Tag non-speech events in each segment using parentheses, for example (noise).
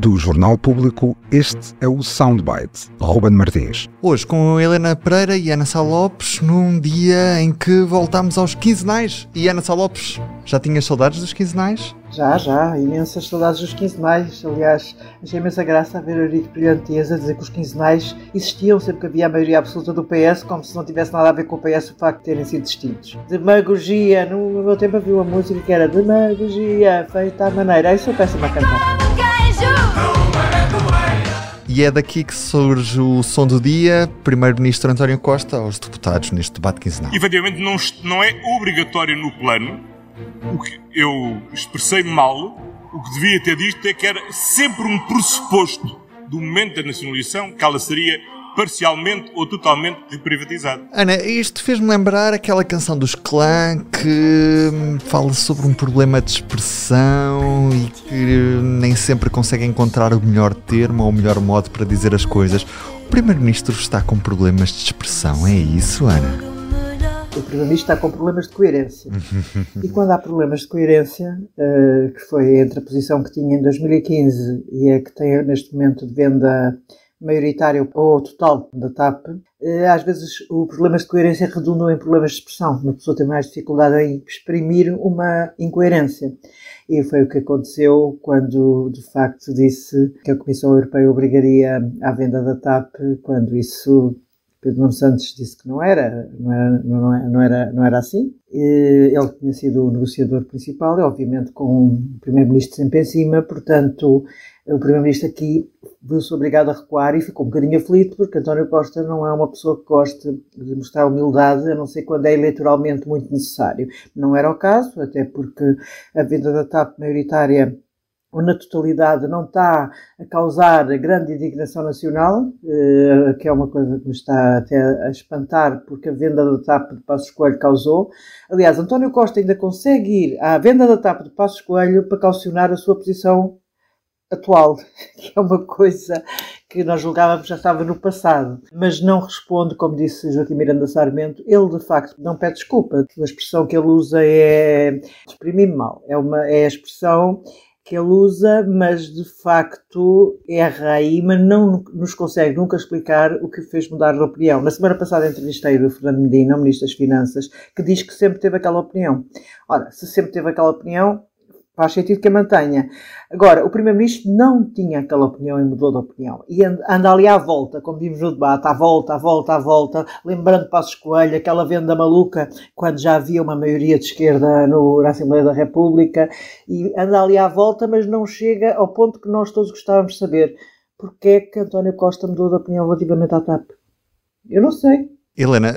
Do Jornal Público, este é o Soundbite. Ruben Martins. Hoje com Helena Pereira e Ana Sá Lopes, num dia em que voltamos aos quinzenais. E Ana Sá Lopes, já tinhas saudades dos quinzenais? Já, já, imensas saudades dos quinzenais. Aliás, achei imensa graça a ver o Eurico Brilhantes a dizer que os quinzenais existiam sempre que havia a maioria absoluta do PS, como se não tivesse nada a ver com o PS o facto de terem sido distintos. Demagogia, no meu tempo havia uma música que era Demagogia, feita à maneira. Isso eu peço-me a cantar. E é daqui que surge o som do dia, Primeiro-Ministro António Costa aos deputados neste debate quinzenal. Efetivamente não, não é obrigatório no plano, o que eu expressei mal, o que devia ter dito é que era sempre um pressuposto do momento da nacionalização que ela seria parcialmente ou totalmente privatizada. Ana, isto fez-me lembrar aquela canção dos Clã que hum, fala sobre um problema de expressão e que nem sempre consegue encontrar o melhor termo ou o melhor modo para dizer as coisas. O Primeiro-Ministro está com problemas de expressão, é isso, Ana? O Primeiro-Ministro está com problemas de coerência. e quando há problemas de coerência, uh, que foi entre a posição que tinha em 2015 e a que tem neste momento de venda maioritário ou total da TAP, eh, às vezes os problemas de coerência redundam em problemas de expressão. Uma pessoa tem mais dificuldade em exprimir uma incoerência. E foi o que aconteceu quando, de facto, disse que a Comissão Europeia obrigaria à venda da TAP, quando isso Pedro Nuno Santos disse que não era, não era, não não era, não era assim. Ele tinha sido o negociador principal, obviamente com o Primeiro-Ministro sempre em cima, portanto, o Primeiro-Ministro aqui viu-se obrigado a recuar e ficou um bocadinho aflito, porque António Costa não é uma pessoa que gosta de mostrar humildade, a não ser quando é eleitoralmente muito necessário. Não era o caso, até porque a venda da TAP maioritária ou na totalidade não está a causar grande indignação nacional, eh, que é uma coisa que me está até a espantar, porque a venda da TAP de Passos Coelho causou. Aliás, António Costa ainda consegue ir à venda da TAP de Passos Coelho para calcionar a sua posição atual, (laughs) que é uma coisa que nós julgávamos já estava no passado, mas não responde, como disse Joaquim Miranda Sarmento, ele de facto não pede desculpa, a expressão que ele usa é exprimir mal, é, uma, é a expressão que ele usa, mas de facto erra aí, mas não nos consegue nunca explicar o que fez mudar de opinião. Na semana passada entrevistei o Fernando Medina, o Ministro das Finanças, que diz que sempre teve aquela opinião. Ora, se sempre teve aquela opinião, faz sentido que a mantenha. Agora, o Primeiro-Ministro não tinha aquela opinião e mudou de opinião. E anda ali à volta, como vimos no debate, à volta, à volta, à volta, lembrando Passos Coelho, aquela venda maluca, quando já havia uma maioria de esquerda no, na Assembleia da República, e anda ali à volta, mas não chega ao ponto que nós todos gostávamos de saber. Porquê é que António Costa mudou de opinião relativamente à TAP? Eu não sei. Helena,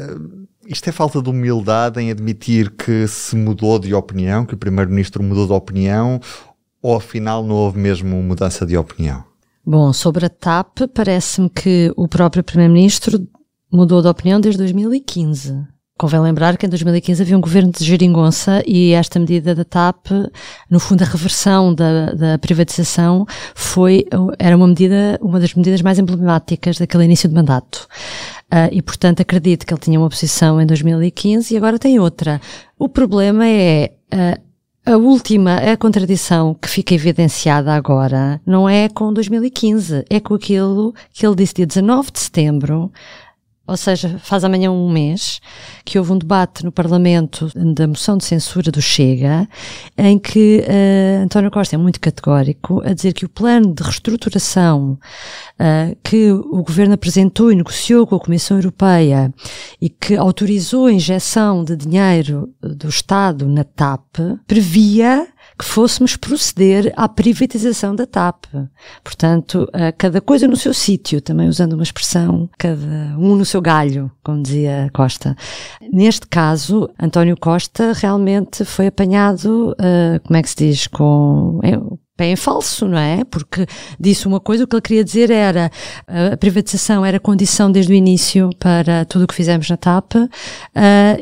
isto é falta de humildade em admitir que se mudou de opinião, que o Primeiro-Ministro mudou de opinião, ou afinal não houve mesmo mudança de opinião? Bom, sobre a TAP, parece-me que o próprio Primeiro-Ministro mudou de opinião desde 2015. Convém lembrar que em 2015 havia um governo de geringonça e esta medida da TAP, no fundo a reversão da, da privatização, foi, era uma medida, uma das medidas mais emblemáticas daquele início de mandato. Uh, e, portanto, acredito que ele tinha uma posição em 2015 e agora tem outra. O problema é uh, a última, a contradição que fica evidenciada agora não é com 2015, é com aquilo que ele disse dia 19 de setembro, ou seja, faz amanhã um mês, que houve um debate no Parlamento da moção de censura do Chega, em que uh, António Costa é muito categórico a dizer que o plano de reestruturação uh, que o Governo apresentou e negociou com a Comissão Europeia e que autorizou a injeção de dinheiro do Estado na TAP previa que fôssemos proceder à privatização da TAP. Portanto, cada coisa no seu sítio, também usando uma expressão, cada um no seu galho, como dizia Costa. Neste caso, António Costa realmente foi apanhado, uh, como é que se diz, com pé em falso, não é? Porque disse uma coisa, o que ele queria dizer era a privatização era condição desde o início para tudo o que fizemos na TAP uh,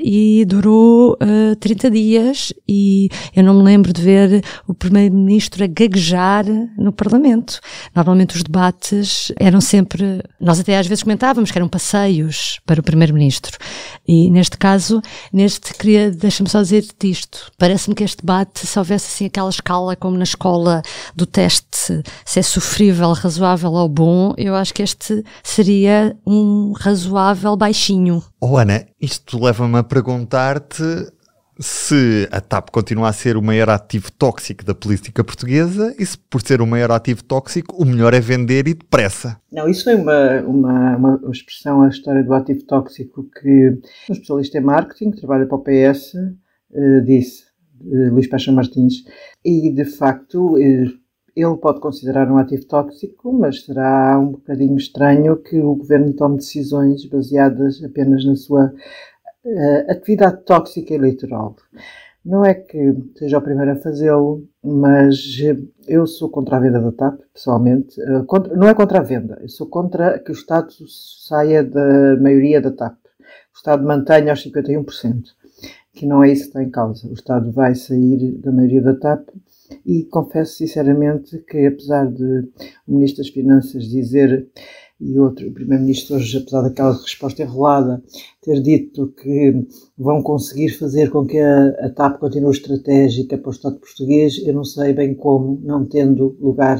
e durou uh, 30 dias e eu não me lembro de ver o primeiro-ministro a gaguejar no Parlamento. Normalmente os debates eram sempre, nós até às vezes comentávamos que eram passeios para o primeiro-ministro e neste caso, neste queria, deixa-me só dizer isto, parece-me que este debate se houvesse assim aquela escala como na escola do teste se é sofrível, razoável ou bom, eu acho que este seria um razoável baixinho. Oh Ana, isto leva-me a perguntar-te se a TAP continua a ser o maior ativo tóxico da política portuguesa e se por ser o maior ativo tóxico o melhor é vender e depressa. Não, isso foi uma, uma, uma expressão, a história do ativo tóxico que um especialista em marketing que trabalha para o PS uh, disse, Luís Paixão Martins, e de facto uh, ele pode considerar um ativo tóxico, mas será um bocadinho estranho que o governo tome decisões baseadas apenas na sua uh, atividade tóxica eleitoral. Não é que seja o primeiro a fazê-lo, mas eu sou contra a venda da TAP, pessoalmente. Uh, contra, não é contra a venda, eu sou contra que o Estado saia da maioria da TAP. O Estado mantenha aos 51%, que não é isso que está em causa. O Estado vai sair da maioria da TAP e confesso sinceramente que, apesar de o Ministro das Finanças dizer e outro, o Primeiro-Ministro hoje, apesar daquela resposta enrolada, ter dito que vão conseguir fazer com que a, a TAP continue estratégica para o Estado português, eu não sei bem como, não tendo lugar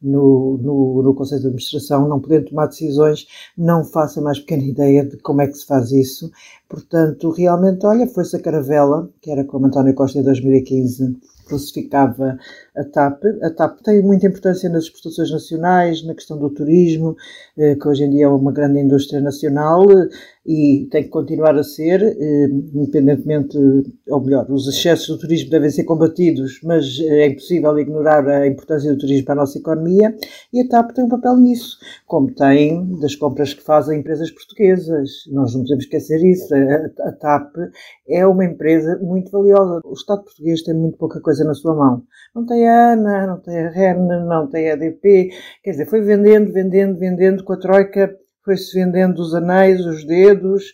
no, no, no Conselho de Administração, não podendo tomar decisões, não faça mais pequena (laughs) ideia de como é que se faz isso. Portanto, realmente, olha, foi-se a caravela, que era como António Costa em 2015 classificava a TAP. A TAP tem muita importância nas exportações nacionais, na questão do turismo, eh, que hoje em dia é uma grande indústria nacional eh, e tem que continuar a ser, eh, independentemente, ou melhor, os excessos do turismo devem ser combatidos, mas é impossível ignorar a importância do turismo para a nossa economia e a TAP tem um papel nisso, como tem das compras que fazem empresas portuguesas. Nós não podemos esquecer isso. A, a TAP é uma empresa muito valiosa. O Estado português tem muito pouca coisa na sua mão. Não tem a ANA, não tem a REN, não tem a ADP. Quer dizer, foi vendendo, vendendo, vendendo com a Troika, foi-se vendendo os anéis, os dedos.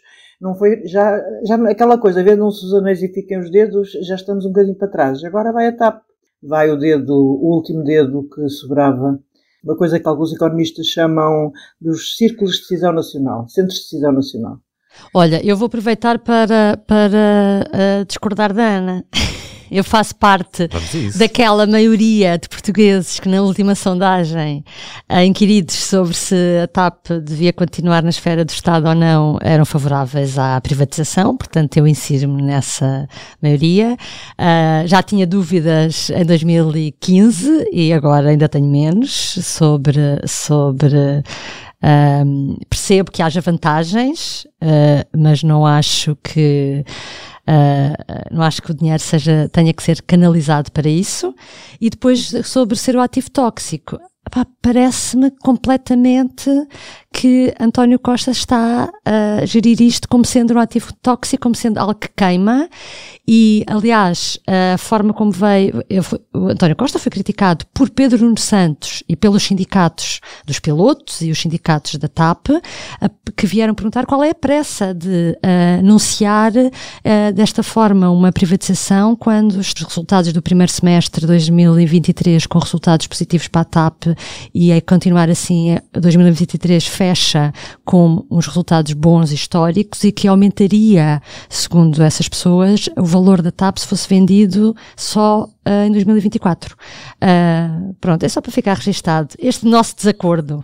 Não foi, já, já aquela coisa, vendam-se os anéis e fiquem os dedos, já estamos um bocadinho para trás. Agora vai a TAP. Vai o dedo, o último dedo que sobrava uma coisa que alguns economistas chamam dos círculos de decisão nacional, centros de decisão nacional. Olha, eu vou aproveitar para, para uh, discordar da Ana. (laughs) Eu faço parte daquela maioria de portugueses que na última sondagem, inquiridos sobre se a TAP devia continuar na esfera do Estado ou não, eram favoráveis à privatização, portanto eu insiro-me nessa maioria. Uh, já tinha dúvidas em 2015 e agora ainda tenho menos sobre, sobre um, percebo que haja vantagens, uh, mas não acho que uh, não acho que o dinheiro seja, tenha que ser canalizado para isso. E depois sobre ser o ativo tóxico. Parece-me completamente que António Costa está a gerir isto como sendo um ativo tóxico, como sendo algo que queima. E, aliás, a forma como veio, eu, o António Costa foi criticado por Pedro Nuno Santos e pelos sindicatos dos pilotos e os sindicatos da TAP, que vieram perguntar qual é a pressa de anunciar desta forma uma privatização quando os resultados do primeiro semestre de 2023 com resultados positivos para a TAP e a continuar assim 2023 fecha com uns resultados bons históricos e que aumentaria, segundo essas pessoas, o valor da TAP se fosse vendido só uh, em 2024. Uh, ah, pronto, é só para ficar registado este nosso desacordo.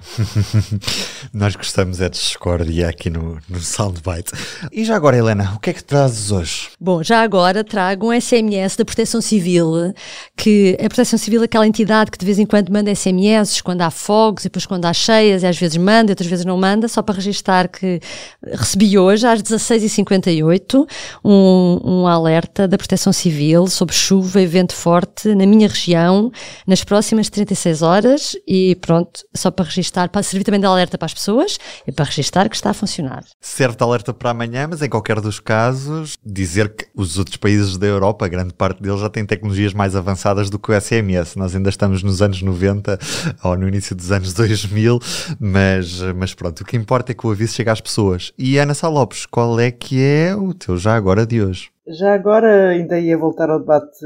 (laughs) Nós gostamos é de discórdia aqui no, no Soundbite. E já agora, Helena, o que é que trazes hoje? Bom, já agora trago um SMS da Proteção Civil, que a Proteção Civil é aquela entidade que de vez em quando manda SMS quando há fogos e depois quando há cheias, e às vezes manda, outras vezes não manda, só para registar que recebi hoje, às 16h58, um, um alerta da Proteção Civil sobre chuva e vento forte forte na minha região nas próximas 36 horas e pronto, só para registar, para servir também de alerta para as pessoas e para registar que está a funcionar. Serve de alerta para amanhã, mas em qualquer dos casos, dizer que os outros países da Europa, grande parte deles já têm tecnologias mais avançadas do que o SMS. Nós ainda estamos nos anos 90 ou no início dos anos 2000, mas, mas pronto, o que importa é que o aviso chegue às pessoas. E Ana Salopes, qual é que é o teu já agora de hoje? Já agora ainda ia voltar ao debate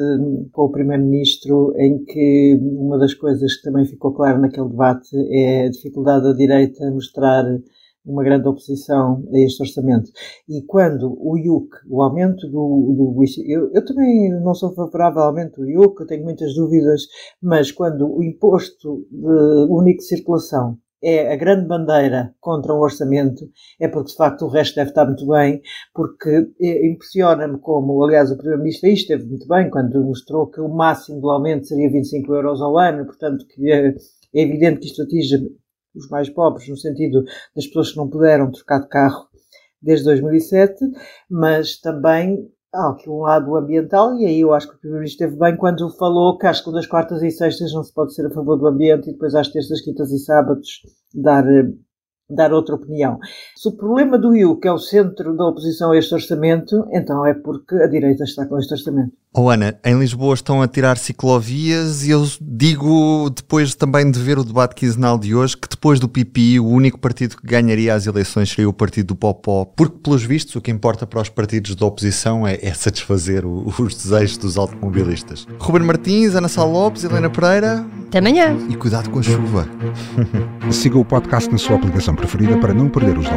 com o Primeiro-Ministro, em que uma das coisas que também ficou claro naquele debate é a dificuldade da direita mostrar uma grande oposição a este orçamento. E quando o IUC, o aumento do. do eu, eu, também não sou favorável ao aumento do IUC, tenho muitas dúvidas, mas quando o imposto de única circulação é a grande bandeira contra o orçamento, é porque de facto o resto deve estar muito bem, porque é, impressiona-me como, aliás, o Primeiro-Ministro aí esteve muito bem quando mostrou que o máximo do aumento seria 25 euros ao ano, portanto que é, é evidente que isto atinge os mais pobres, no sentido das pessoas que não puderam trocar de carro desde 2007, mas também há aqui um lado ambiental, e aí eu acho que o Primeiro-Ministro esteve bem quando falou que às segundas, quartas e sextas não se pode ser a favor do ambiente e depois às terças, quintas e sábados dar eh, dar outra opinião. Se o problema do IU, que é o centro da oposição a este orçamento, então é porque a direita está com este orçamento. Oh Ana, em Lisboa estão a tirar ciclovias e eu digo, depois também de ver o debate quinzenal de hoje, que depois do PPI o único partido que ganharia as eleições seria o partido do Popó, porque pelos vistos o que importa para os partidos da oposição é, é satisfazer o, os desejos dos automobilistas. Ruben Martins, Ana Sá Lopes, Helena Pereira... Até amanhã! E cuidado com a chuva! Siga o podcast na sua aplicação preferida para não perder os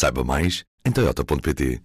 Saiba mais em toyota.pt